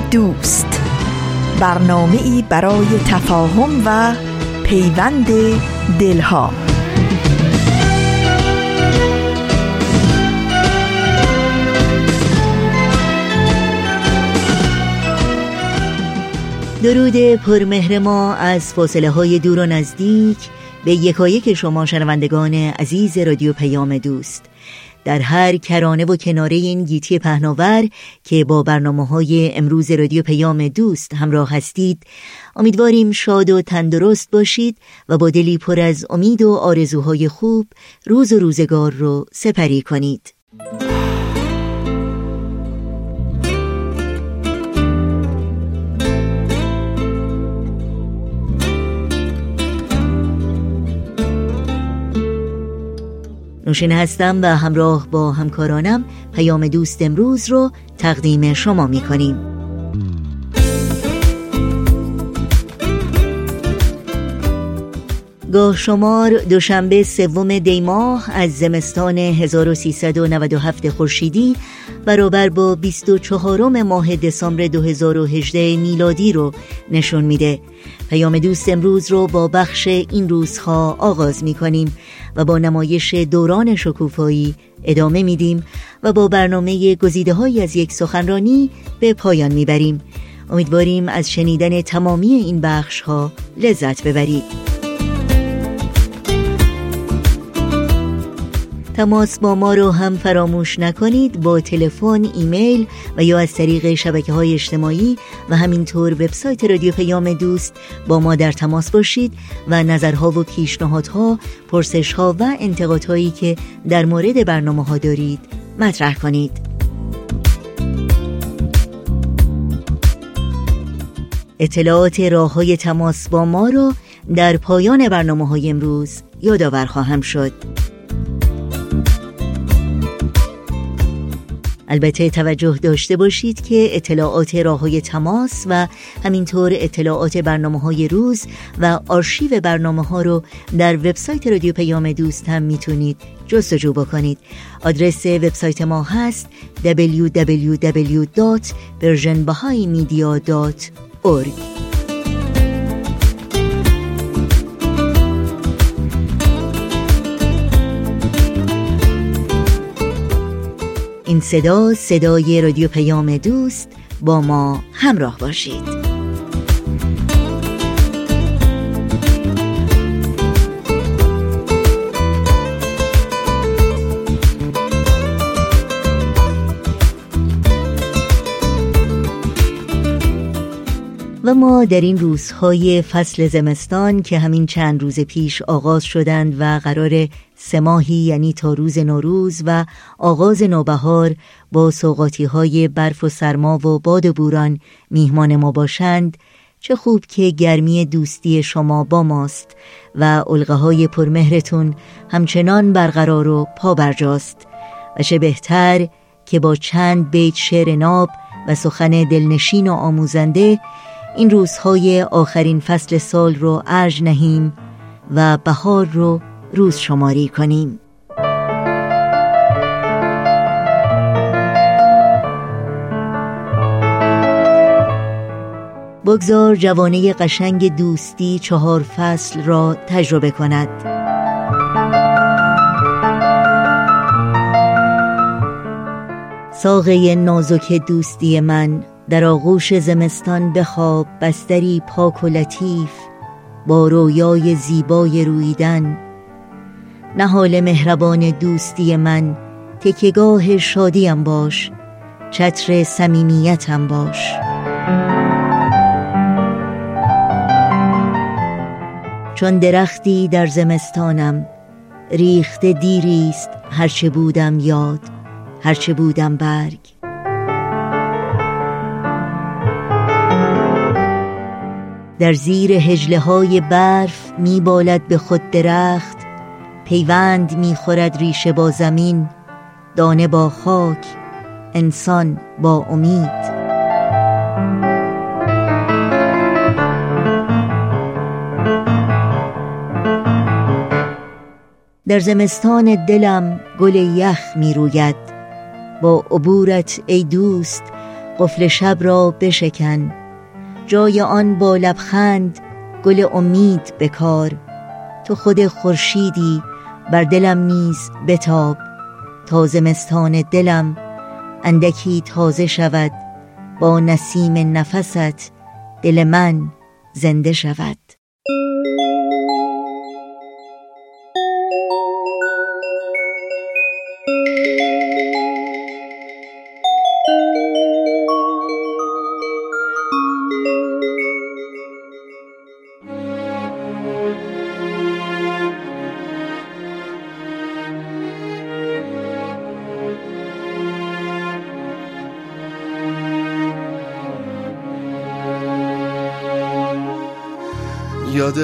دوست. برنامه ای برای تفاهم و پیوند دلها. درود پرمهر ما از فاصله های دور و نزدیک. به یکایک شما شنوندگان عزیز رادیو پیام دوست. در هر کرانه و کناره این گیتی پهناور که با برنامه های امروز رادیو پیام دوست همراه هستید امیدواریم شاد و تندرست باشید و با دلی پر از امید و آرزوهای خوب روز و روزگار رو سپری کنید. نوشین هستم و همراه با همکارانم پیام دوست امروز رو تقدیم شما می کنیم گاه شمار دوشنبه سوم دیماه از زمستان 1397 خورشیدی برابر با 24 ماه دسامبر 2018 میلادی رو نشون میده. پیام دوست امروز رو با بخش این روزها آغاز می کنیم و با نمایش دوران شکوفایی ادامه میدیم و با برنامه گزیده های از یک سخنرانی به پایان می‌بریم. امیدواریم از شنیدن تمامی این بخش ها لذت ببرید. تماس با ما رو هم فراموش نکنید با تلفن، ایمیل و یا از طریق شبکه های اجتماعی و همینطور وبسایت رادیو پیام دوست با ما در تماس باشید و نظرها و پیشنهادها، پرسشها و انتقادهایی که در مورد برنامه ها دارید مطرح کنید. اطلاعات راه های تماس با ما را در پایان برنامه های امروز یادآور خواهم شد. البته توجه داشته باشید که اطلاعات راه های تماس و همینطور اطلاعات برنامه های روز و آرشیو برنامه ها رو در وبسایت رادیو پیام دوست هم می‌تونید جستجو بکنید. آدرس وبسایت ما هست www.persianbahaimedia.org این صدا صدای رادیو پیام دوست با ما همراه باشید. و ما در این روزهای فصل زمستان که همین چند روز پیش آغاز شدند و قرار سه ماهی یعنی تا روز نوروز و آغاز نوبهار با سوقاتی های برف و سرما و باد و بوران میهمان ما باشند. چه خوب که گرمی دوستی شما با ماست و علقه های پرمهرتون همچنان برقرار و پابرجاست و چه بهتر که با چند بیت شعر ناب و سخن دلنشین و آموزنده این روزهای آخرین فصل سال رو ارج نهیم و بهار رو روز شماری کنیم. بگذار جوانه قشنگ دوستی چهار فصل را تجربه کند. ساقه نازک دوستی من در آغوش زمستان بخواب بستری پاک و لطیف با رویای زیبای رویدن نهال مهربان دوستی من تکگاه شادیم باش چتر صمیمیتم باش. چون درختی در زمستانم ریخته دیریست هرچه بودم یاد هرچه بودم برگ. در زیر هجله های برف می بالد به خود درخت پیوند می خورد ریشه با زمین دانه با خاک انسان با امید. در زمستان دلم گل یخ می روید با عبورت ای دوست قفل شب را بشکن. جای آن با لبخند گل امید بکار. تو خود خورشیدی بر دلم نیز بتاب. تا زمستان دلم اندکی تازه شود با نسیم نفست دل من زنده شود.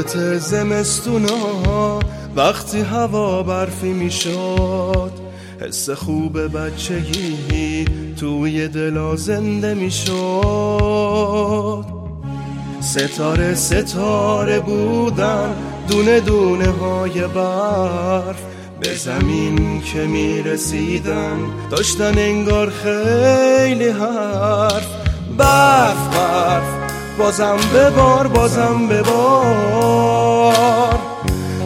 یادت زمستونا وقتی هوا برفی می‌شد حس خوب بچگی توی دلا زنده می‌شد. ستاره ستاره بودن دونه دونه های برف به زمین که می‌رسیدن داشتن انگار خیلی حرف. برف برف. بازم ببار بازم ببار.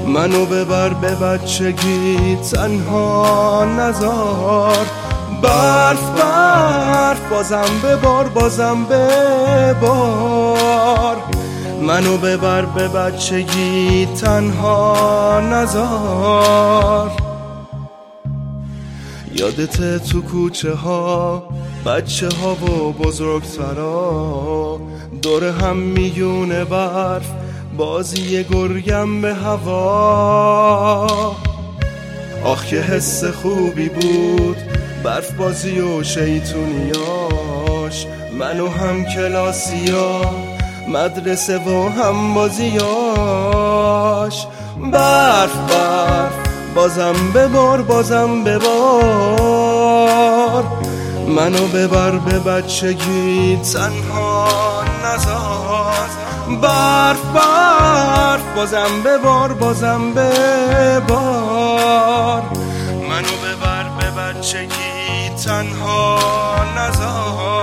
منو ببر به بچگی تنها نزار. برف برف بازم ببار بازم ببار. منو ببر به بچگی تنها نزار. یادت تو کوچه ها بچه ها و بزرگترا دور هم میونه برف بازی گرگم به هوا. آخ که حس خوبی بود برف بازی و شیطونیاش. منو هم کلاسیا مدرسه و هم بازیاش. برف برف. بازم ببار بازم ببار. منو ببر به بچگی تنها نزار برف برف بازم ببار بازم ببار. منو ببر به بچگی تنها نزار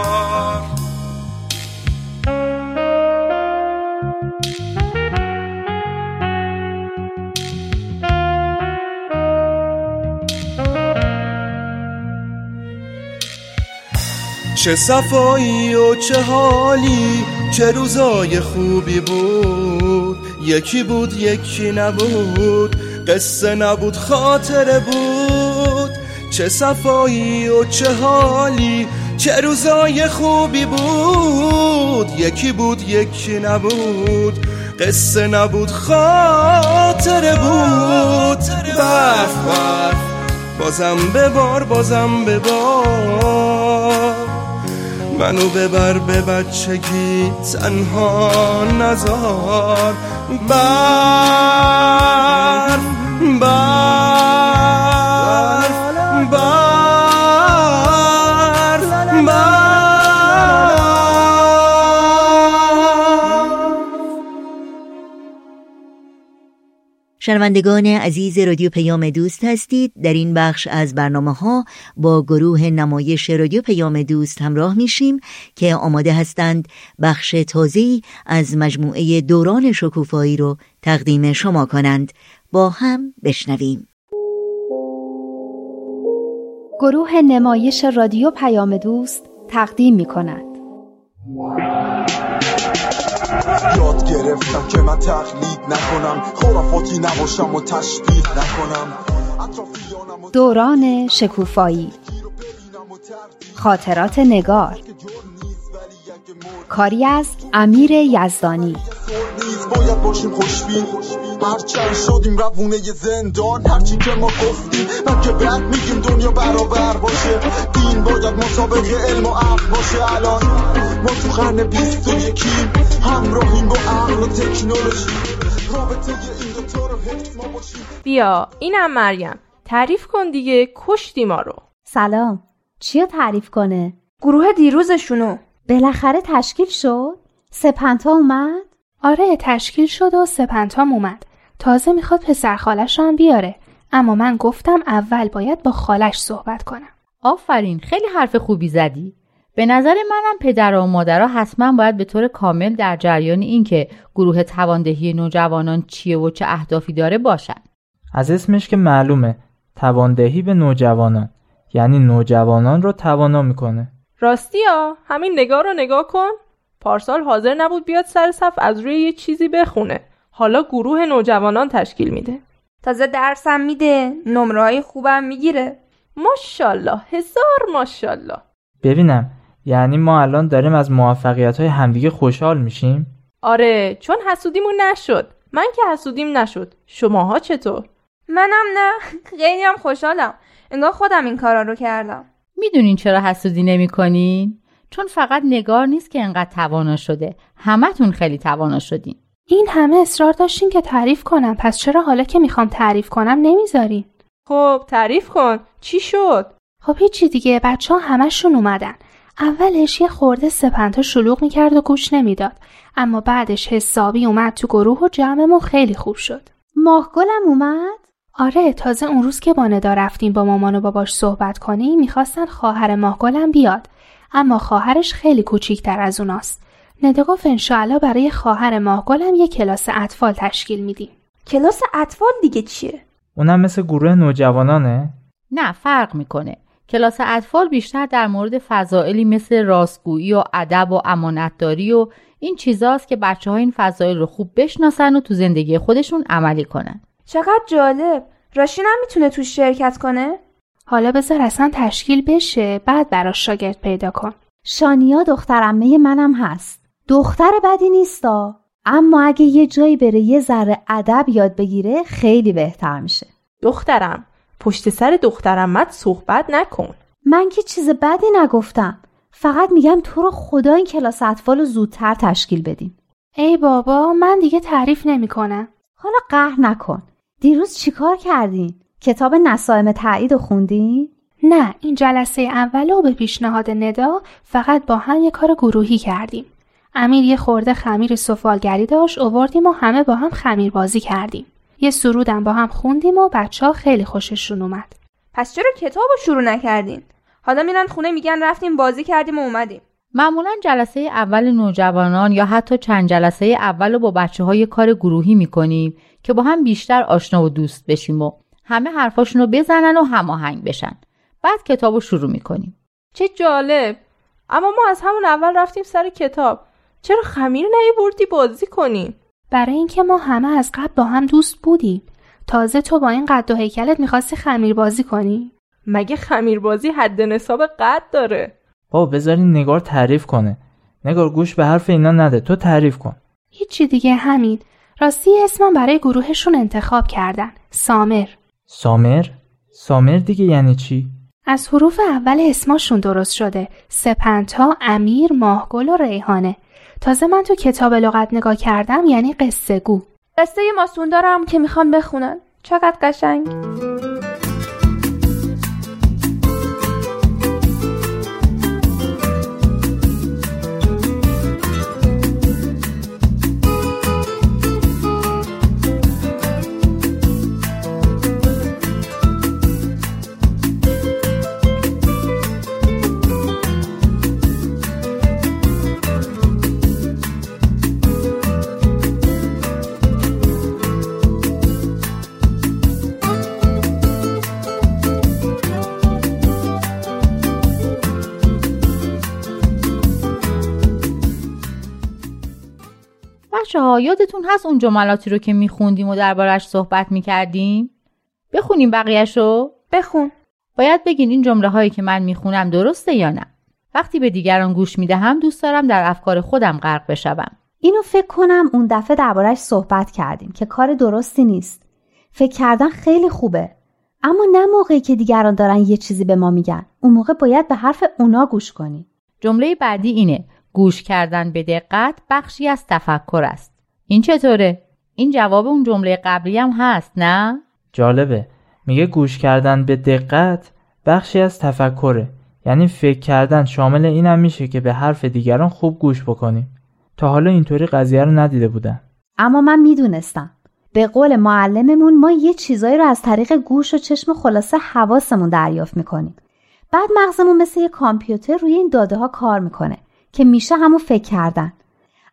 چه صفایی و چه حالی چه روزای خوبی بود. یکی بود یکی نبود قصه نبود خاطره بود. چه صفایی و چه حالی چه روزای خوبی بود. یکی بود یکی نبود قصه نبود خاطره بود. برف برف بازم ببار بازم ببار منو ببر به بچگی تنها نزار. بر بر. شنوندگان عزیز رادیو پیام دوست هستید. در این بخش از برنامه ها با گروه نمایش رادیو پیام دوست همراه میشیم که آماده هستند بخش تازه‌ای از مجموعه دوران شکوفایی رو تقدیم شما کنند. با هم بشنویم. گروه نمایش رادیو پیام دوست تقدیم می کند یاد گرفتم که من تقلید نکنم. خرافاتی نباشم و تشبیه نکنم. دوران شکوفایی. خاطرات نگار. کاری از امیر یزدانی. نیز باید باشیم خوشبین. هرچند شدیم روونه ی زندان. هرچی که ما گفتیم من که بعد میگیم دنیا برابر باشه. دین باید مطابق علم و عقل باشه. الان ما تو قرن بیست و یکیم همراهیم با عقل و تکنولوژی. رابطه این دوتا رو حفظ ما باشیم. بیا اینم مریم. تعریف کن دیگه کشتی ما رو. سلام. چیا تعریف کنه؟ گروه دیروزشونو. بالاخره تشکیل شد؟ سپنتا اومد؟ آره تشکیل شد و سپنتام اومد. تازه می‌خواد پسر خالش هم بیاره. اما من گفتم اول باید با خالش صحبت کنم. آفرین خیلی حرف خوبی زدی. به نظر منم پدر و مادرها حتما باید به طور کامل در جریان اینکه گروه تواندهی نوجوانان چیه و چه اهدافی داره باشن. از اسمش که معلومه تواندهی به نوجوانان یعنی نوجوانان رو توانا می‌کنه. راستی ها همین نگاه رو نگاه کن. پارسال حاضر نبود بیاد سر صف از روی یه چیزی بخونه. حالا گروه نوجوانان تشکیل میده. تازه درسم میده نمره های خوبم می‌گیره ماشاءالله هزار ماشاءالله ببینم یعنی ما الان داریم از موفقیت های همدیگه خوشحال میشیم؟ آره چون حسودیمون نشد. من که حسودیم نشد. شماها چطور؟ منم نه. خیلی هم خوشحالم. انگار خودم این کارا رو کردم. می‌دونین چرا حسودی نمی کنین؟ چون فقط نگار نیست که انقدر توانا شده. همتون خیلی توانا شدین. این همه اصرار داشتین که تعریف کنم. پس چرا حالا که می‌خوام تعریف کنم نمی‌ذارین؟ خب تعریف کن. چی شد؟ خب هیچی دیگه. بچه ها همشون اومدن. اولش یه خورده سپنتا شلوغ می‌کرد و گوش نمی‌داد. اما بعدش حسابی اومد تو گروه و جمعمون خیلی خوب شد. ماهگلم اومد؟ آره تازه اون روز که با ندا رفتیم با مامان و باباش صحبت کنیم می‌خواستن خواهر ماهگلم بیاد. اما خواهرش خیلی کوچیکتر از اوناست. ندا گفت انشاالله برای خواهر ماهگلم یه کلاس اطفال تشکیل میدیم. کلاس اطفال دیگه چیه؟ اونم مثل گروه نوجوانانه؟ نه فرق می‌کنه. کلاس اطفال بیشتر در مورد فضائلی مثل راستگویی و ادب و امانتداری و این چیزاست که بچه ها این فضایل رو خوب بشناسن و تو زندگی خودشون عملی کنن. چقدر جالب. راشین هم می‌تونه تو شرکت کنه؟ حالا بذار اصلا تشکیل بشه بعد براش شاگرد پیدا کن. شانیا دخترمه منم هست. دختر بدی نیستا اما اگه یه جایی بره یه ذره ادب یاد بگیره خیلی بهتر میشه. دخترم. پشت سر دخترمت صحبت نکن. من که چیز بدی نگفتم. فقط میگم تو رو خدا این کلاس اطفال رو زودتر تشکیل بدیم. ای بابا من دیگه تعریف نمی‌کنم. حالا قهر نکن. دیروز چیکار کردین؟ کتاب نسائم تایید رو خوندین؟ نه این جلسه اول و به پیشنهاد ندا فقط با هم یه کار گروهی کردیم. امیر یه خورده خمیر سفالگری داشت اووردیم و همه با هم خمیر بازی کردیم. یه سرودم با هم خوندیم و بچه ها خیلی خوششون اومد. پس چرا کتاب رو شروع نکردین؟ حالا میرن خونه میگن رفتیم بازی کردیم و اومدیم. معمولا جلسه اول نوجوانان یا حتی چند جلسه اول رو با بچه های کار گروهی می‌کنیم که با هم بیشتر آشنا و دوست بشیم و همه حرفاشون رو بزنن و هماهنگ بشن. بعد کتاب رو شروع می‌کنیم. چه جالب! اما ما از همون اول رفتیم سر کتاب. چرا خمیر بردی بازی کنیم برای اینکه ما همه از قبل با هم دوست بودیم. تازه تو با این قد و هیکلت می‌خواستی خمیر بازی کنی. مگه خمیر بازی حد نصاب قد داره؟ بابا بذارین نگار تعریف کنه. نگار گوش به حرف اینا نده. تو تعریف کن. هیچی دیگه همین. راستی اسمم برای گروهشون انتخاب کردن. سامر. سامر؟ سامر دیگه یعنی چی؟ از حروف اول اسماشون درست شده. سپنتا امیر ماهگل و ریحانه. تازه من تو کتاب لغت نگاه کردم یعنی قصه گو قصه ماسون دارم که می‌خوان بخونن. چقدر قشنگ. یادتون هست اون جملاتی رو که میخوندیم و دربارش صحبت می‌کردیم؟ بخونیم بقیهش رو؟ بخون باید بگین این جمله هایی که من می‌خونم درسته یا نه؟ وقتی به دیگران گوش می‌دهم دوست دارم در افکار خودم غرق بشوم. اینو فکر کنم اون دفعه دربارش صحبت کردیم که کار درستی نیست. فکر کردن خیلی خوبه. اما نه موقعی که دیگران دارن یه چیزی به ما میگن. اون موقع باید به حرف اونا گوش کنی. جمله بعدی اینه گوش کردن به دقت بخشی از تفکر است این چطوره؟ این جواب اون جمله قبلی هم هست نه؟ جالبه. میگه گوش کردن به دقت بخشی از تفکره. یعنی فکر کردن شامل اینم میشه که به حرف دیگران خوب گوش بکنیم. تا حالا اینطوری قضیه رو ندیده بودن. اما من می‌دونستم. به قول معلممون ما یه چیزایی رو از طریق گوش و چشم خلاصه حواسمون دریافت می‌کنیم. بعد مغزمون مثل یه کامپیوتر روی این داده ها کار می‌کنه که میشه همون فکر کردن.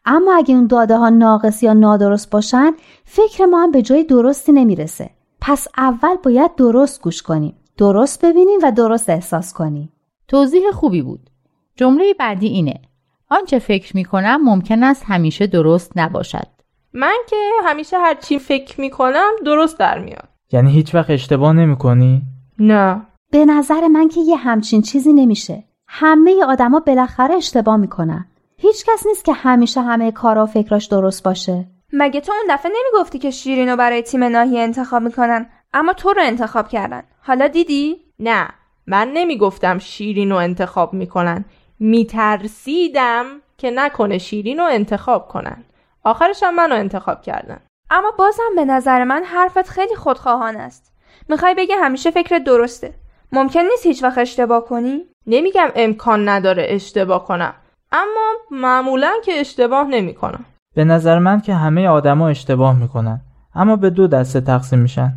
اما اگه اون داده ها ناقص یا نادرست باشن فکر ما هم به جای درستی نمی‌رسه. پس اول باید درست گوش کنیم. درست ببینیم و درست احساس کنیم. توضیح خوبی بود. جمله بعدی اینه. آنچه فکر می کنم ممکن است همیشه درست نباشد. من که همیشه هر چی فکر می کنم درست در میاد. یعنی هیچ وقت اشتباه نمی کنی؟ نه. به نظر من که یه همچین چیزی نمیشه. همه آدما بالاخره اشتباه می‌کنن. هیچ کس نیست که همیشه همه کارا و فکراش درست باشه. مگه تو اون دفعه نمی‌گفتی که شیرینو برای تیم ناحیه انتخاب می‌کنن اما تو رو انتخاب کردن. حالا دیدی؟ نه من نمی‌گفتم شیرین رو انتخاب می‌کنن. میترسیدم که نکنه شیرین رو انتخاب کنن. آخرش هم منو انتخاب کردن. اما بازم به نظر من حرفت خیلی خودخواهان است. می‌خوای بگی همیشه فکر درسته. ممکن نیست هیچ وقت اشتباه کنی؟ نمیگم امکان نداره اشتباه کنم. اما معمولا که اشتباه نمی‌کنم به نظر من که همه آدما اشتباه می‌کنن. اما به دو دسته تقسیم میشن.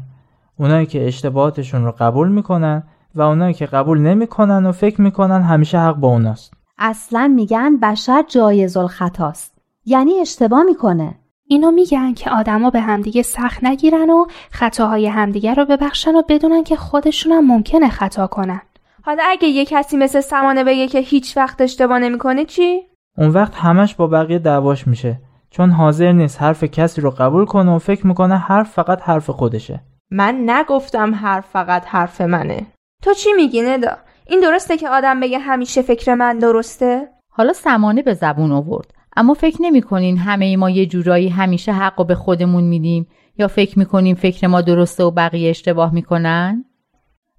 اونایی که اشتباهاتشون رو قبول می‌کنن و اونایی که قبول نمی‌کنن و فکر می‌کنن همیشه حق با اوناست. اصلا میگن بشر جایز الخطاست. یعنی اشتباه می‌کنه. اینو میگن که آدما به همدیگه سخت نگیرن و خطاهای همدیگه رو ببخشن و بدونن که خودشون هم ممکنه خطا کنن. حالا اگه یه کسی مثل سمانه بگه که هیچ وقت اشتباه نمی‌کنه چی؟ اون وقت همش با بقیه دعواش میشه. چون حاضر نیست حرف کسی رو قبول کنه و فکر می‌کنه حرف فقط حرف خودشه. من نگفتم حرف فقط حرف منه. تو چی میگی ندا؟ این درسته که آدم بگه همیشه فکر من درسته؟ حالا سمانه به زبون آورد. اما فکر نمی‌کنین همه ای ما یه جورایی همیشه حق و به خودمون میدیم یا فکر می‌کنیم فکر ما درسته و بقیه اشتباه می‌کنن؟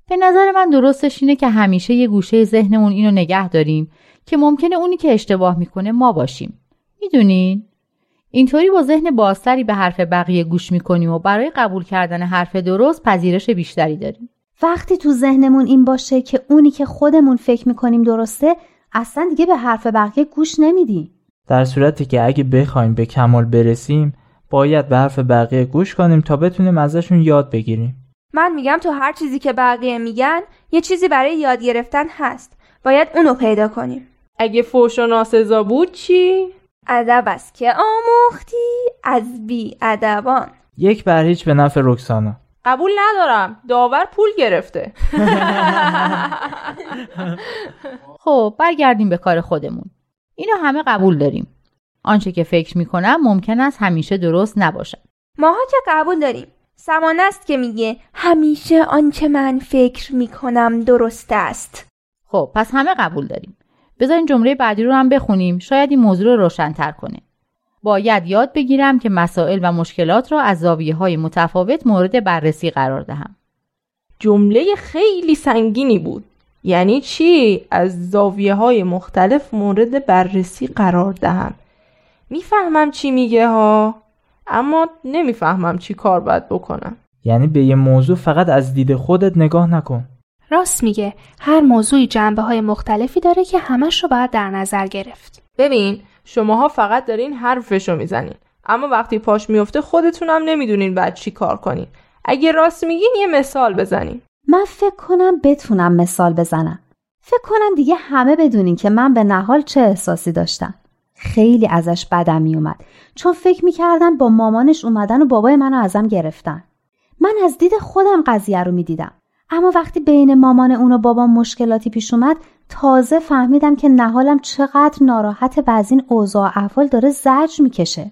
به نظر من درستش اینه که همیشه یه گوشه ذهنمون اینو نگه داریم که ممکنه اونی که اشتباه می‌کنه ما باشیم. می‌دونین اینطوری با ذهن بازتری به حرف بقیه گوش می‌کنیم و برای قبول کردن حرف درست پذیرش بیشتری داریم. وقتی تو ذهنمون این باشه که اونی که خودمون فکر می‌کنیم درسته اصلا دیگه به حرف بقیه گوش نمیدیم در صورتی که اگه بخوایم به کمال برسیم باید به حرف بقیه گوش کنیم تا بتونیم ازشون یاد بگیریم. من میگم تو هر چیزی که بقیه میگن یه چیزی برای یاد گرفتن هست. باید اونو پیدا کنیم. اگه فوش و ناسزا بود چی؟ ادب است که آموختی از بی ادبان یک بر هیچ به نفع رکسانا. قبول ندارم. داور پول گرفته. خب برگردیم به کار خودمون. اینو همه قبول داریم. آنچه که فکر می‌کنم ممکن است همیشه درست نباشد. ماها که قبول داریم. سمان است که میگه همیشه آنچه من فکر می‌کنم درست است. خب پس همه قبول داریم. بذارین جمله بعدی رو هم بخونیم. شاید این موضوع رو روشنتر کنه. باید یاد بگیرم که مسائل و مشکلات را از زاویه های متفاوت مورد بررسی قرار دهم. جمله خیلی سنگینی بود. یعنی چی؟ از زاویه های مختلف مورد بررسی قرار دهم. می‌فهمم چی میگه ها؟ اما نمی‌فهمم چی کار باید بکنم. یعنی به یه موضوع فقط از دید خودت نگاه نکن. راست میگه. هر موضوعی جنبه های مختلفی داره که همش رو باید در نظر گرفت. ببین شماها فقط دارین حرفشو می‌زنین. اما وقتی پاش میفته خودتونم نمی‌دونین بعد چی کار کنین. اگه راست میگین یه مثال بزنین. من فکر کنم بتونم مثال بزنم. فکر کنم دیگه همه بدونین که من به نهال چه احساسی داشتم. خیلی ازش بدم میومد. چون فکر می‌کردم با مامانش اومدن و بابای منو ازم گرفتن. من از دید خودم قضیه رو می‌دیدم. اما وقتی بین مامان اون و بابام مشکلاتی پیش اومد تازه فهمیدم که نهالم چقدر ناراحت و از این اوضاع احوال داره زجر می‌کشه.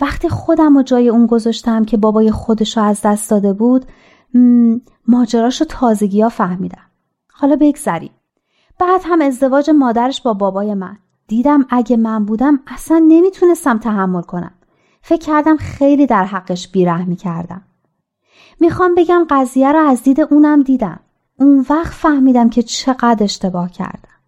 وقتی خودم و جای اون گذاشتم که بابای خودش رو از دست داده بود ماجراش رو تازگی ها فهمیدم. حالا بگذریم. بعد هم ازدواج مادرش با بابای من. دیدم اگه من بودم اصلا نمی‌تونستم تحمل کنم. فکر کردم خیلی در حقش بیرحمی کردم می‌خوام بگم قضیه رو از دید اونم دیدم. اون وقت فهمیدم که چقدر اشتباه کردم.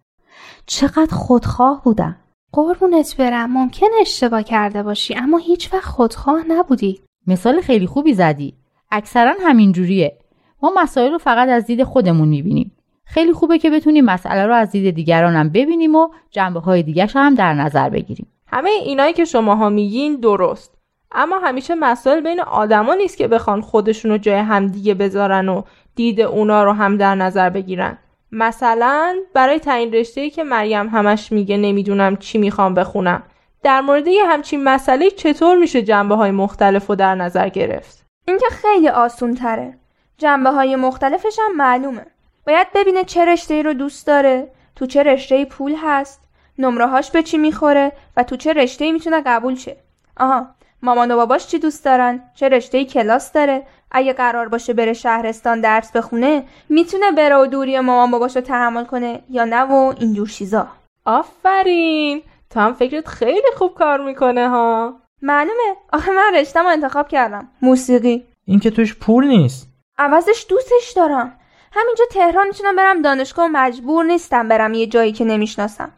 چقدر خودخواه بودم. قربونت برم. ممکن اشتباه کرده باشی اما هیچ وقت خودخواه نبودی. مثال خیلی خوبی زدی. اکثرا همین جوریه ما مسائل رو فقط از دید خودمون می‌بینیم. خیلی خوبه که بتونیم مسئله رو از دید دیگران هم ببینیم و جنبه های دیگرش هم در نظر بگیریم. همه اینایی که شماها میگین درست. اما همیشه مسائل بین آدما نیست که بخوان خودشونو جای همدیگه بذارن و دید اونا رو هم در نظر بگیرن. مثلا برای تعیین رشته که مریم همش میگه نمی‌دونم چی می‌خوام بخونم. در مورد یه همچین مسئله چطور میشه جنبه های مختلف رو در نظر گرفت؟ این که خیلی آسون تره جنبه های مختلفش هم معلومه. باید ببینه چه رشته رو دوست داره تو چه رشته پول هست نمرهاش به چی می‌خوره و تو چه رشته می‌تونه قبول شه. آها مامان و باباش چی دوست دارن؟ چه رشته کلاس داره؟ اگه قرار باشه بره شهرستان درس بخونه می‌تونه بره و دوری مامان باباش رو تحمل کنه یا نه و اینجور چیزا. آفرین! تو هم فکرت خیلی خوب کار می‌کنه ها. معلومه. آخه من رشتم انتخاب کردم. موسیقی. این که توش پول نیست. عوضش دوستش دارم. همینجا تهران می‌تونم برم دانشگاه و مجبور نیستم برم یه جایی که نمی‌شناسم.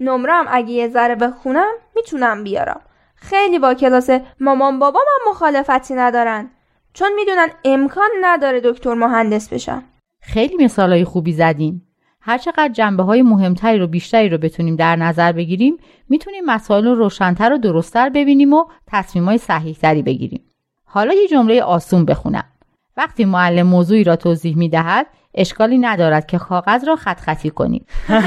نمرم اگه یه ذره بخونم می‌تونم بیارم. خیلی با کلاس مامان بابا من مخالفتی ندارن. چون می‌دونن امکان نداره دکتر مهندس بشم. خیلی مثالای خوبی زدین. هرچقدر جنبه های مهمتری رو بیشتری رو بتونیم در نظر بگیریم می‌تونیم مسائل رو روشنتر و درستتر ببینیم و تصمیم های صحیح تری بگیریم. حالا یه جمله آسون بخونم. وقتی معلم موضوعی را توضیح می‌دهد اشکالی ندارد که کاغذ را خط خطی کنیم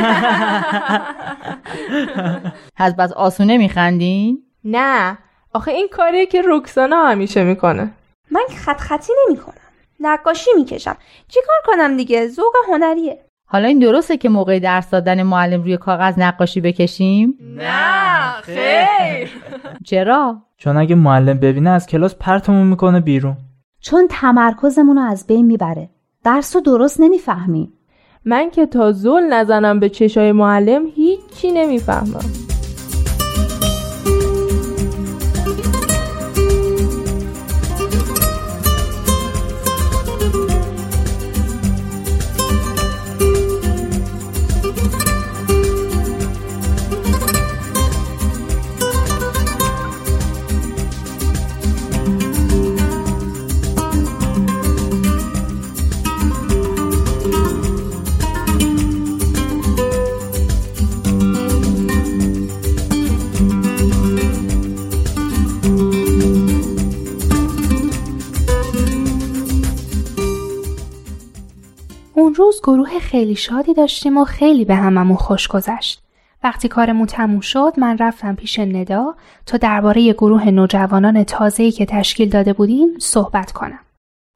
از بس آسونه میخندین؟ نه. آخه این کاریه که رکسانا همیشه می‌کنه. من خط خطی نمی‌کنم. نقاشی می‌کشم. چیکار کنم دیگه؟ ذوق هنریه. حالا این درسته که موقع درس دادن معلم روی کاغذ نقاشی بکشیم؟ نه. خیر. چرا؟ چون اگه معلم ببینه از کلاس پرتمون می‌کنه بیرون. چون تمرکزمون رو از بین می‌بره. درس رو درست نمی‌فهمیم. من که تا زل نزنم به چشای معلم هیچی نمی‌فهمم. خیلی شادی داشتیم و خیلی به هممون خوش گذشت. وقتی کارمون تموم شد من رفتم پیش ندا تا درباره گروه نوجوانان تازه‌ای که تشکیل داده بودیم صحبت کنم.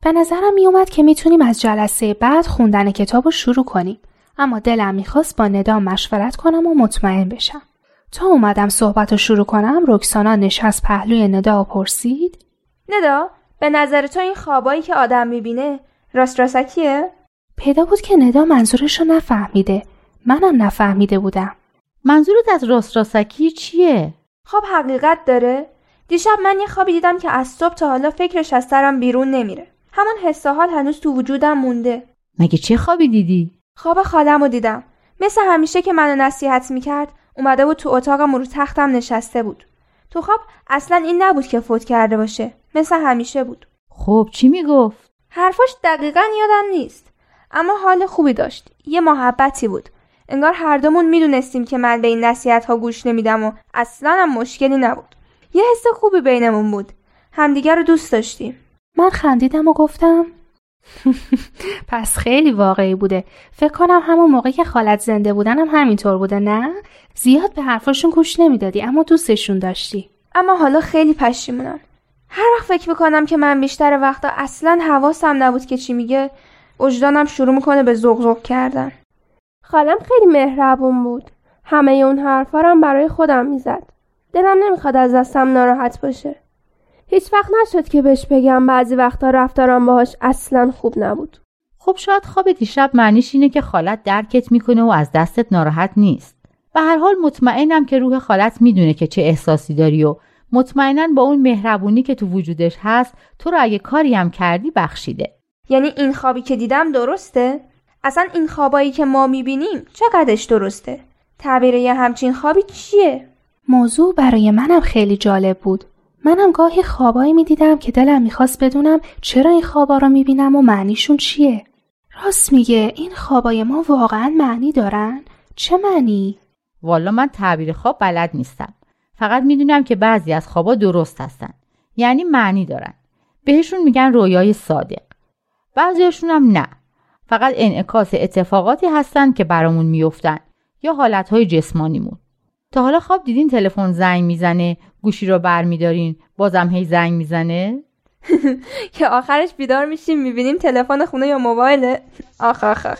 به نظرم میومد که می‌تونیم از جلسه بعد خوندن کتاب رو شروع کنیم اما دلم می‌خواست با ندا مشورت کنم و مطمئن بشم. تا اومدم صحبت رو شروع کنم رکسانا نشست پهلوی ندا و پرسید ندا به نظر تو این خوابایی که آدم می‌بینه راست راستکیه؟ پیدا بود که ندا منظورش رو نفهمیده. منم نفهمیده بودم. منظورت از راست راستکی چیه؟ خواب حقیقت داره؟ دیشب من یه خوابی دیدم که از صبح تا حالا فکرش از سرم بیرون نمیره. همون حس حال هنوز تو وجودم مونده. مگه چه خوابی دیدی؟ خواب خالم رو دیدم. مثل همیشه که منو نصیحت می‌کرد اومده بود تو اتاقم رو تختم نشسته بود. تو خواب اصلا این نبود که فوت کرده باشه. مثل همیشه بود. خب چی می‌گفت؟ حرفاش دقیقا یادم نیست. اما حال خوبی داشت. یه محبتی بود. انگار هر دومون می‌دونستیم که من به این نصیحت ها گوش نمیدم و اصلا هم مشکلی نبود. یه حس خوبی بینمون بود. همدیگر رو دوست داشتیم. من خندیدم و گفتم پس خیلی واقعی بوده. فکر کنم همون موقع که خالت زنده بودن هم همینطور بوده نه؟ زیاد به حرفاشون گوش نمی‌دادی اما دوستشون داشتی. اما حالا خیلی پشیمونم. هر وقت فکر می‌کنم که من بیشتر وقتا اصلا حواسم نبود که چی میگه وجدانم شروع می‌کنه به زغزغ کردن. خالم خیلی مهربون بود. همه اون حرفا هم برای خودم می‌زد. دلم نمی‌خواد از دستم ناراحت باشه. هیچ وقت نشد که بهش بگم بعضی وقتا رفتارم باهاش اصلا خوب نبود. خب شاید خواب دیشب معنیش اینه که خالت درکت می‌کنه و از دستت ناراحت نیست. به هر حال مطمئنم که روح خالت می‌دونه که چه احساسی داری و مطمئنا با اون مهربونی که تو وجودش هست تو رو اگه کاری هم کردی بخشیده. یعنی این خوابی که دیدم درسته؟ اصلا این خوابایی که ما می‌بینیم چقدرش درسته؟ تعبیر یه همچین خوابی چیه؟ موضوع برای منم خیلی جالب بود. منم گاهی خوابایی می‌دیدم که دلم می‌خواست بدونم چرا این خوابا رو می‌بینم و معنیشون چیه. راست میگه این خوابای ما واقعا معنی دارن؟ چه معنی؟ والا من تعبیر خواب بلد نیستم. فقط می‌دونم که بعضی از خوابا درست هستن. یعنی معنی دارن. بهشون میگن رویای صادق بعضیشون هم نه. فقط انعکاس اتفاقاتی هستند که برامون میفتن یا حالتهای جسمانیمون. تا حالا خواب دیدین تلفن زنگ می‌زنه گوشی رو برمیدارین بازم هی زنگ می‌زنه؟ که آخرش بیدار میشیم می‌بینیم تلفن خونه یا موبایله. آخ آخ آخ.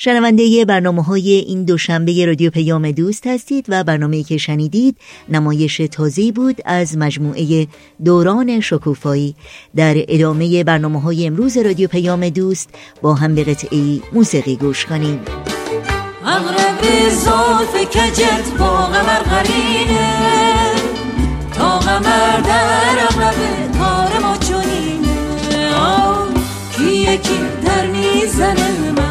شنونده برنامه های این دوشنبه رادیو پیام دوست هستید و برنامه که شنیدید نمایش تازه بود از مجموعه دوران شکوفایی. در ادامه برنامه های امروز رادیو پیام دوست با هم به قطعی موسیقی گوش کنیم. اغرب زلف کجت با غمر قرینه تا غمر در اغرب کار ما چونینه کی یکی در می‌زنه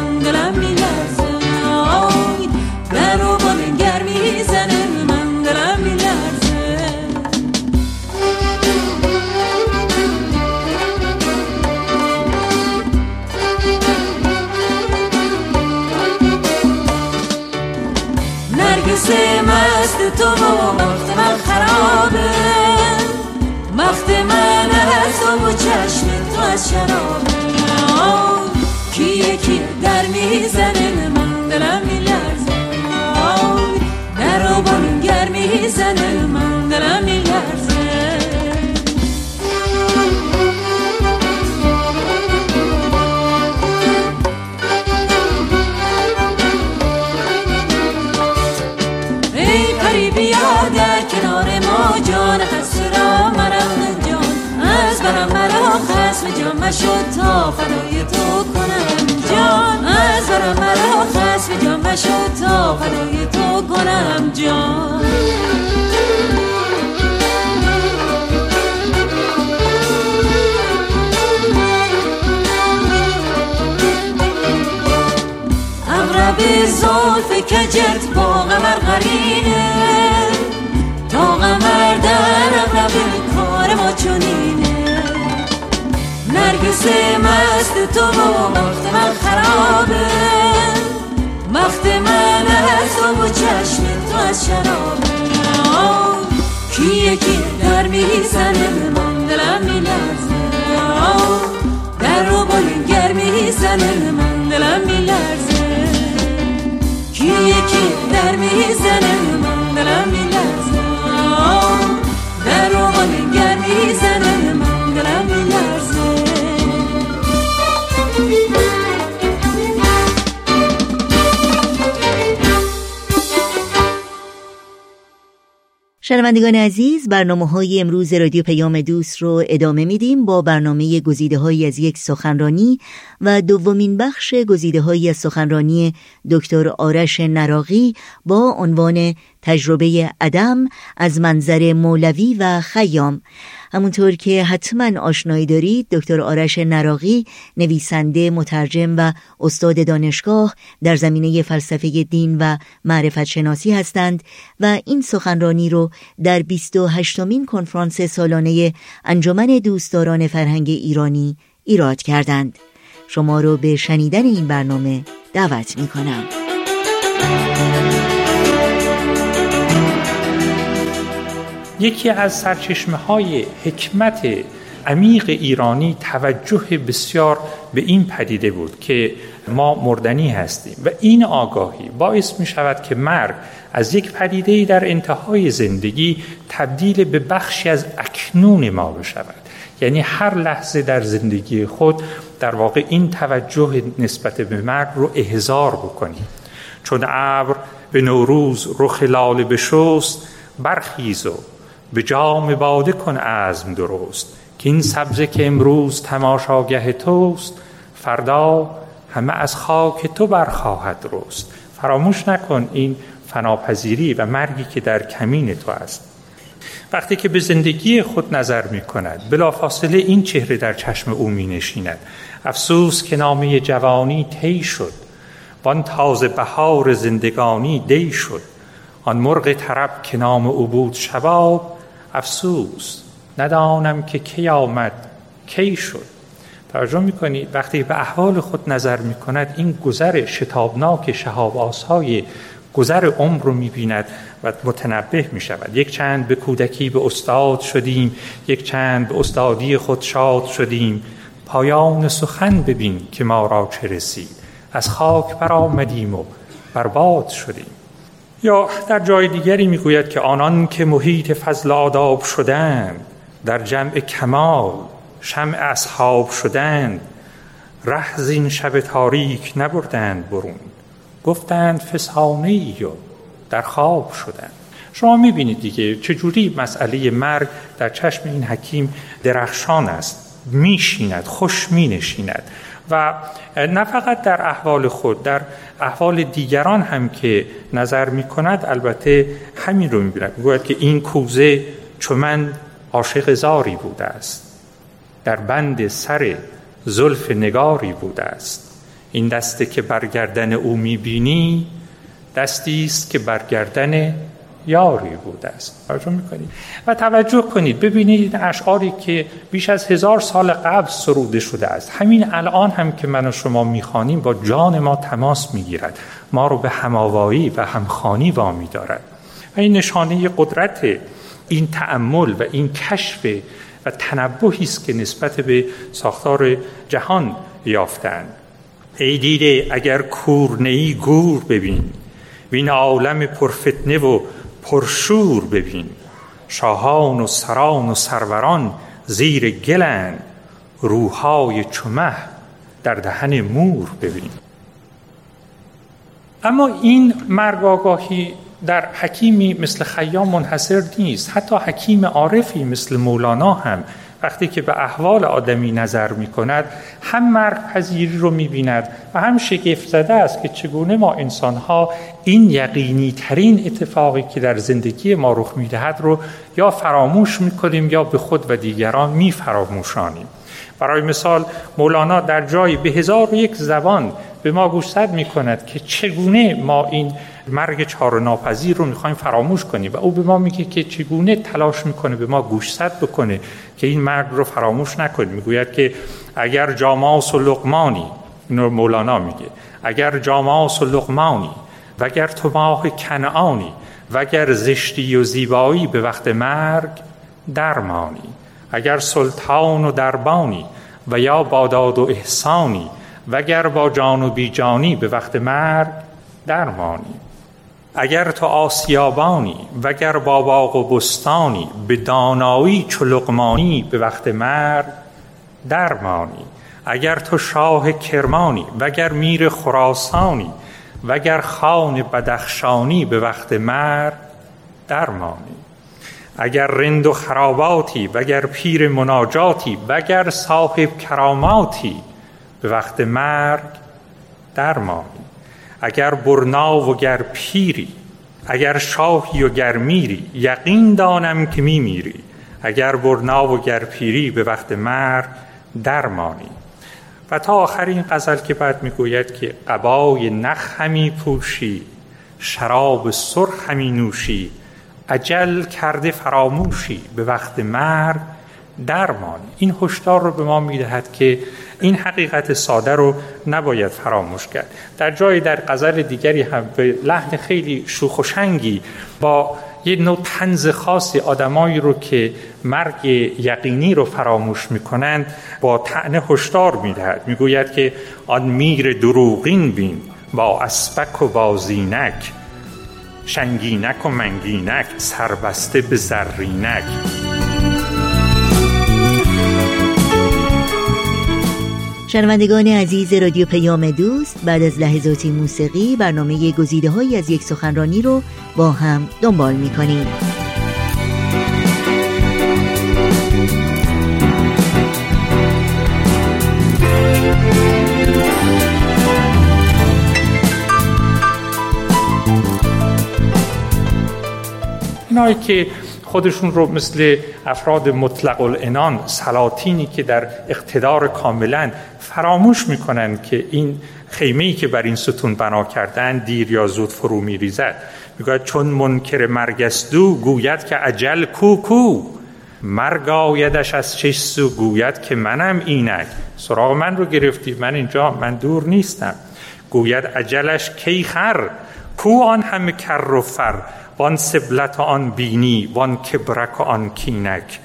نرگس مست تو وقت من خرابه. وقت من از تو و چشم تو از شرابه. کی یکی در می‌زنه من دلم میلرزه. آی در و گر می‌زنه خسم جان مشد تا فدای تو کنم. جان از برم مرا خسم جان مشد تا فدای تو کنم. جان. اغرب زلف کجت با غمر قرینه تا غمر در اغرب کار ما چونینه نرگس مست تو وقت من خرابه. وقت من از تو و چشم تو از شرابه. آه، کی در می‌زنه من دلم میلرزه. در رو گر می‌زنه شنوندگان عزیز برنامه های امروز رادیو پیام دوست رو ادامه میدیم با برنامه گزیده های از یک سخنرانی و دومین بخش گزیده های از سخنرانی دکتر آرش نراقی با عنوان تجربه عدم از منظر مولوی و خیام. همونطور که حتما آشنایی دارید دکتر آرش نراقی نویسنده مترجم و استاد دانشگاه در زمینه فلسفه دین و معرفت شناسی هستند و این سخنرانی رو در 28 مین کنفرانس سالانه انجمن دوستداران فرهنگ ایرانی ایراد کردند شما رو به شنیدن این برنامه دعوت می کنم. یکی از سرچشمه های حکمت عمیق ایرانی توجه بسیار به این پدیده بود که ما مردنی هستیم و این آگاهی باعث می شود که مرگ از یک پدیده در انتهای زندگی تبدیل به بخشی از اکنون ما بشود. یعنی هر لحظه در زندگی خود در واقع این توجه نسبت به مرگ رو احضار بکنیم. چون ابر به نوروز رخ لاله بشست برخیز و به جام باده کن عزم درست که این سبزه که امروز تماشاگه توست فردا همه از خاک تو برخواهد رست. فراموش نکن این فناپذیری و مرگی که در کمین تو است. وقتی که به زندگی خود نظر می کند بلافاصله این چهره در چشم او می نشیند افسوس که نامه جوانی طی شد وان تازه بهار زندگانی دی شد. آن مرغ طرب که نام او بود شباب افسوس ندانم که کی آمد کی شد. توجه می‌کنید وقتی به احوال خود نظر می‌کند این گذر شتابناک شهاب آسهای گذر عمر رو می‌بیند و متنبه می‌شود. یک چند به کودکی به استاد شدیم یک چند به استادی خود شاد شدیم. پایان سخن ببین که ما را چه رسید. از خاک برآمدیم و برباد شدیم. یا در جای دیگری می‌گوید که آنان که محیط فضل آداب شدند در جمع کمال شمع اصحاب شدند ره زین شب تاریک نبردند برون گفتند فسانه ای و در خواب شدند. شما می‌بینید دیگه چجوری مسئله مرگ در چشم این حکیم درخشان است. میشیند خوش مینشیند. و نه فقط در احوال خود در احوال دیگران هم که نظر می کند البته همین رو می می‌گوید که این کوزه چون من عاشق زاری بوده است. در بند سر زلف نگاری بوده است. این دسته که برگردن او می‌بینی دستی است که برگردن یاری بوده است. توجه می‌کنید؟ و توجه کنید. ببینید اشعاری که بیش از هزار سال قبل سروده شده است. همین الان هم که من و شما می‌خوانیم با جان ما تماس می‌گیرد. ما رو به هماوایی و همخانی وامی دارد. و این نشانه قدرت این تأمل و این کشف و تنبهی است که نسبت به ساختار جهان یافتند ای دیده اگر کور ای گور ببین وین عالم پرفتنه و پرشور ببین. شاهان و سران و سروران زیر گلند روحای چمه در دهن مور ببین. اما این مرگ آگاهی در حکیمی مثل خیام منحصر نیست. حتی حکیم عارفی مثل مولانا هم وقتی که به احوال آدمی نظر می کند هم مرگ پذیری رو می بیند و هم شگفت زده است که چگونه ما انسان ها این یقینی ترین اتفاقی که در زندگی ما رخ می دهد رو یا فراموش می کنیم یا به خود و دیگران می فراموشانیم برای مثال مولانا در جایی به هزار و یک زبان به ما گوشزد می کند که چگونه ما این مرگ چار ناپذیر رو می‌خوایم فراموش کنیم و او به ما میگه که چگونه تلاش می‌کنه به ما گوشزد بکنه که این مرگ رو فراموش نکنیم. می‌گوید که اگر جاماس و لقمانی اینو مولانا میگه اگر جاماس و لقمانی وگر تو ماه کنعانی وگر زشتی و زیبایی به وقت مرگ درمانی اگر سلطان و دربانی و یا باداد و احسانی وگر با جان و بیجانی به وقت مرگ درمانی. اگر تو آسیابانی وگر با باغ و بستانی به دانایی چو به وقت مرگ درمانی. اگر تو شاه کرمانی وگر میر خراسانی وگر خان بدخشانی به وقت مرگ درمانی. اگر رند و خراباتی وگر پیر مناجاتی وگر صاحب کراماتی به وقت مرگ درمانی اگر برنا و گر پیری اگر شاهی و گر میری یقین دانم که می میری اگر برنا و گر پیری به وقت مرگ درمانی و تا آخرین غزل که بعد می‌گوید که قبای نخ همی پوشی شراب سرخ همی نوشی عجل کرده فراموشی به وقت مرگ درمانی این هشدار رو به ما می‌دهد که این حقیقت ساده رو نباید فراموش کرد. در جای در غزل دیگری هم به لحن خیلی شوخ با یه نوع تنز خاصی آدمایی رو که مرگ یقینی رو فراموش می‌کنند با تعنه هشدار می‌دهد. می‌گوید که آن میر دروغین بین با اسبک و با زینک. شنگینک و منگینک سربسته به زرینک. شنوندگان عزیز رادیو پیام دوست بعد از لحظاتی موسیقی برنامه گزیده هایی از یک سخنرانی رو با هم دنبال می کنیم. اینایی که خودشون رو مثل افراد مطلق الانان سلاطینی که در اقتدار کاملا فراموش می‌کنن که این خیمه ای که بر این ستون بنا کردن دیر یا زود فرو میریزد. می‌گوید چون منکر مرگستو گوید که عجل کو کو. مرگ آیدش از چش سو گوید که منم اینک. سراغ من رو گرفتی من اینجا من دور نیستم. گوید عجلش کی خر کو آن همه کر و فر. وان سبلت آن بینی وان کبرک آن کینک.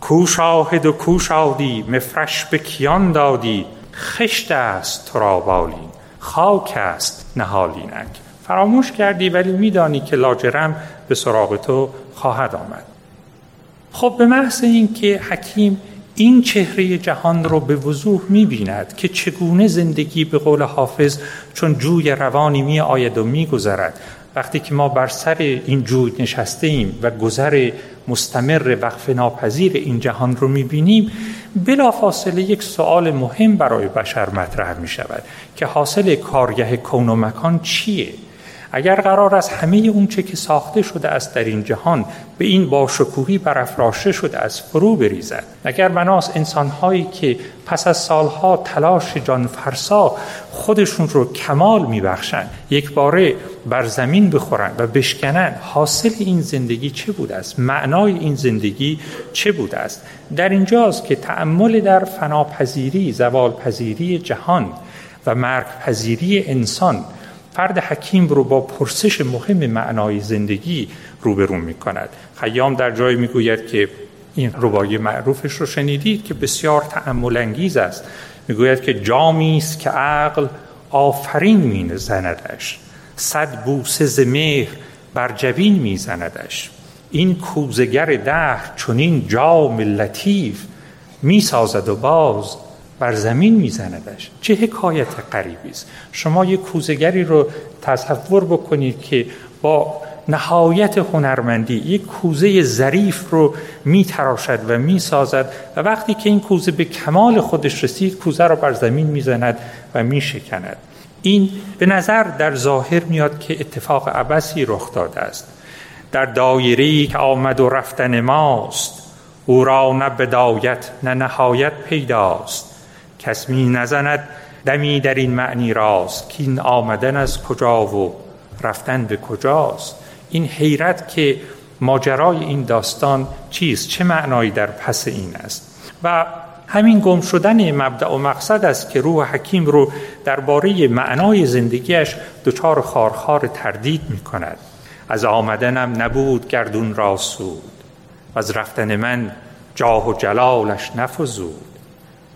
کو شاهد و کو شادی مفرش به کیان دادی. خشت است تو را بالین خاک است نهالینک فراموش کردی ولی میدانی که لاجرم به سراغ تو خواهد آمد. خب به محض اینکه حکیم این چهره جهان رو به وضوح می‌بیند که چگونه زندگی به قول حافظ چون جوی روانی می آید و می گذرد وقتی که ما بر سر این جوی نشسته ایم و گذر مستمر وقف ناپذیر این جهان رو می‌بینیم بلا فاصله یک سوال مهم برای بشر مطرح می شود که حاصل کارگه کون و مکان چیه؟ اگر قرار است همه اون چه که ساخته شده است در این جهان به این باشکوهی برافراشته شده از فرو بریزد. اگر بناس انسانهایی که پس از سالها تلاش جان فرسا خودشون رو کمال میبخشند یک باره بر زمین بخورند و بشکنند حاصل این زندگی چه بوده است؟ معنای این زندگی چه بوده است؟ در اینجاست که تأمل در فناپذیری زوالپذیری جهان و مرگپذیری انسان فرد حکیم رو با پرسش مهم معنای زندگی روبرو می کند خیام در جای می گوید که این ربای معروفش رو شنیدید که بسیار تعمل انگیز است. می‌گوید که جامی است که عقل آفرین می زندش صد بوسه ز مهر بر جبین می زندش این کوزگر دهر چنین جام لطیف می سازد و باز بر زمین میزندش. چه حکایت قریبی است. شما یک کوزگری رو تصور بکنید که با نهایت هنرمندی یک کوزه ظریف رو میتراشد و می‌سازد و وقتی که این کوزه به کمال خودش رسید کوزه رو بر زمین می‌زند و میشکند. این به نظر در ظاهر میاد که اتفاق عبسی رخ داده است. در دایره که آمد و رفتن ماست او را نه بدایت نه نهایت پیداست. کس می نزند دمی در این معنی راست که این آمدن از کجا و رفتن به کجاست. این حیرت که ماجرای این داستان چیست؟ چه معنایی در پس این است؟ و همین گم شدن مبدع و مقصد است که روح حکیم رو درباره معنای زندگیش دچار خارخار تردید می کند از آمدنم نبود گردون را سود و از رفتن من جاه و جلالش نفزود.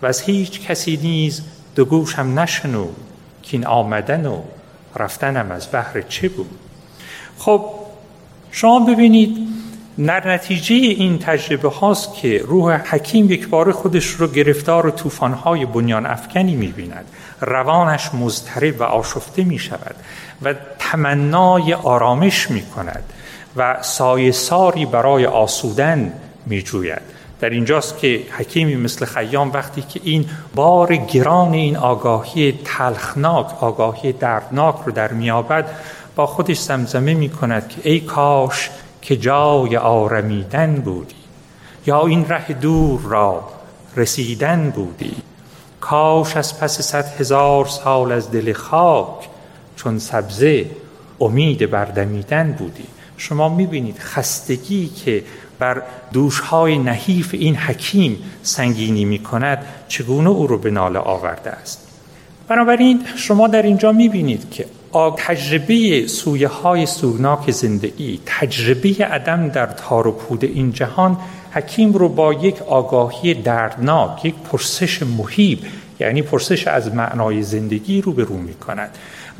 و از هیچ کسی نیز دو گوشم نشنود که این آمدن و رفتنم از بحر چه بود؟ خب شما ببینید در نتیجه این تجربه هاست که روح حکیم یک بار خودش رو گرفتار طوفان‌های بنیان افکنی می‌بیند. روانش مضطرب و آشفته می شود و تمنای آرامش می کند و سایه ساری برای آسودن می جوید در اینجاست که حکیمی مثل خیام وقتی که این بار گران این آگاهی تلخناک آگاهی دردناک رو در میابد با خودش زمزمه می کند که ای کاش که جای آرمیدن بودی یا این ره دور را رسیدن بودی. کاش از پس صد هزار سال از دل خاک چون سبزه امید بردمیدن بودی. شما می‌بینید خستگی که بر دوشهای نحیف این حکیم سنگینی می کند چگونه او رو به ناله آورده است؟ بنابراین شما در اینجا می بینید که تجربه سویه های سوگناک زندگی تجربه عدم در تار و پود این جهان حکیم رو با یک آگاهی دردناک یک پرسش محیب یعنی پرسش از معنای زندگی رو به رو می کند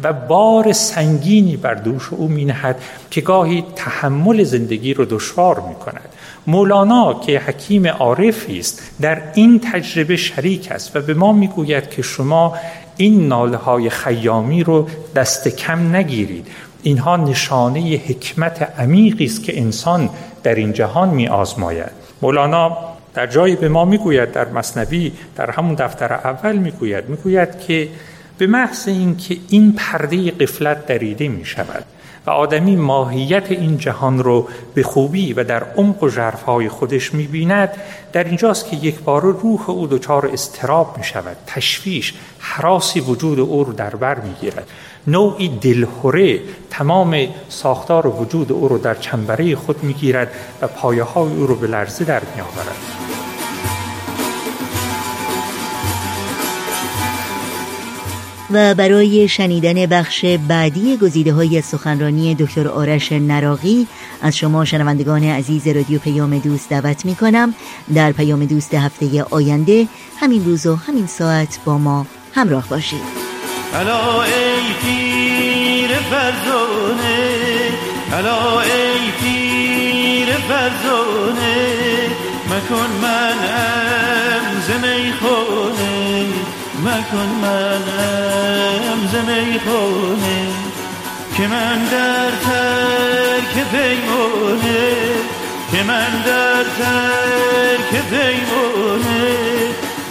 و بار سنگینی بر دوش او می نهد که گاهی تحمل زندگی رو دشوار می کند مولانا که حکیم عارفی است در این تجربه شریک است و به ما می‌گوید که شما این ناله های خیامی رو دست کم نگیرید. اینها نشانه حکمت عمیقی است که انسان در این جهان می آزماید مولانا در جایی به ما می‌گوید در مصنوی در همون دفتر اول می‌گوید می‌گوید که به محض اینکه این پرده قفلت دریده می شود و آدمی ماهیت این جهان رو به خوبی و در عمق و ژرفهای خودش می‌بیند در اینجاست که یک بار روح او دچار استراب می شود تشویش حراسی وجود او رو در بر می‌گیرد. نوعی دلهوره تمام ساختار وجود او رو در چنبره خود می‌گیرد و پایه های او رو به لرزه در میآورد. و برای شنیدن بخش بعدی گزیده های سخنرانی دکتر آرش نراقی از شما شنوندگان عزیز رادیو پیام دوست دعوت می کنم در پیام دوست هفته آینده همین روز و همین ساعت با ما همراه باشید. الا ای پیر فرزانه الا ای پیر فرزانه مکن من زمی خونه مکن منم زمی خونه که من در ترک پیمونه که من در ترک پیمونه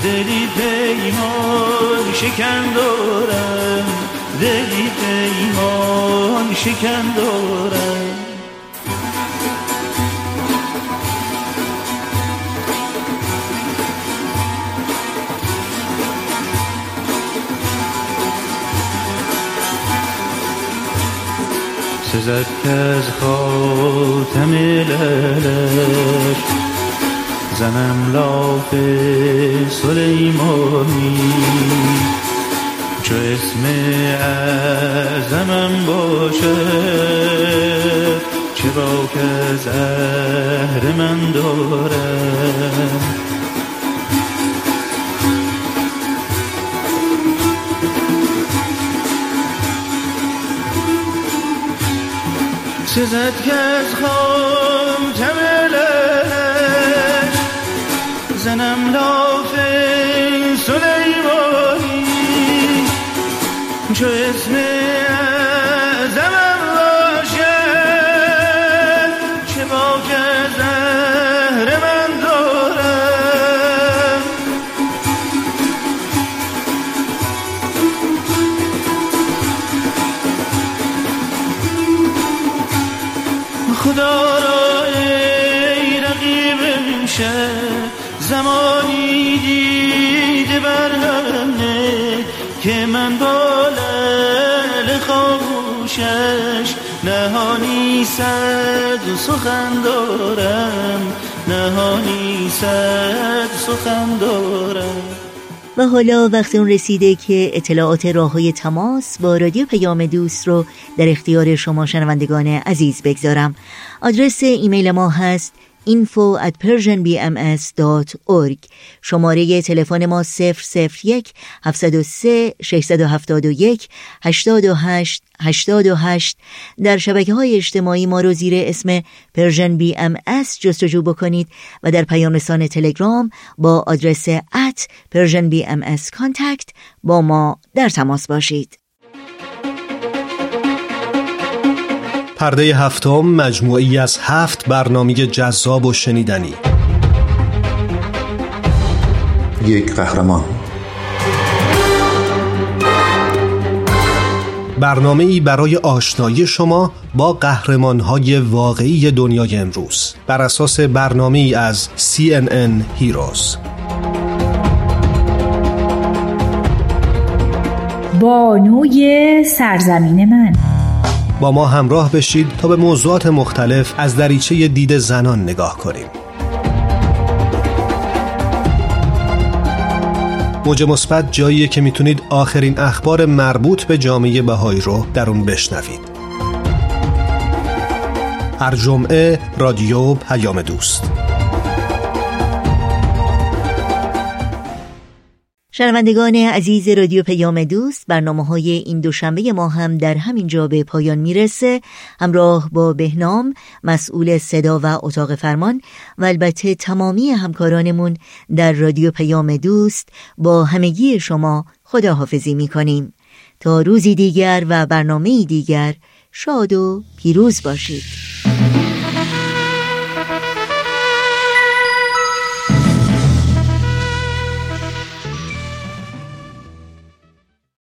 دلی پیمان شکن دارم. دلی پیمان شکن دارم. سزد که از خاتم للش زنم لاف سلیمانی. چو اسم اعظمم باشد چه با که زهر من دارم سزد که از خام زنم لاف صد سخن دارم. نهانی صد سخن دارم. و حالا وقت اون رسیده که اطلاعات راه های تماس با رادیو پیام دوست رو در اختیار شما شنوندگان عزیز بگذارم. آدرس ایمیل ما هست info at persianbms.org شماره تلفن ما 001 703 671 828 828 در شبکه های اجتماعی ما رو زیر اسم Persian BM جستجو بکنید و در پیام رسان تلگرام با آدرس at Persian BM با ما در تماس باشید. پرده هفتم مجموعه‌ای از هفت برنامه جذاب و شنیدنی. یک قهرمان. برنامه ای برای آشنایی شما با قهرمان های واقعی دنیای امروز. بر اساس برنامه ای از CNN Heroes. بانوی سرزمین من. با ما همراه بشید تا به موضوعات مختلف از دریچه دید زنان نگاه کنیم. موج مثبت جاییه که می‌تونید آخرین اخبار مربوط به جامعه بهایی رو در اون بشنوید. هر جمعه رادیو پیام دوست. شنوندگان عزیز رادیو پیام دوست برنامه های این دوشنبه ما هم در همین جا به پایان می‌رسه. همراه با بهنام مسئول صدا و اتاق فرمان و البته تمامی همکارانمون در رادیو پیام دوست با همگی شما خداحافظی می‌کنیم. تا روزی دیگر و برنامه دیگر شاد و پیروز باشید.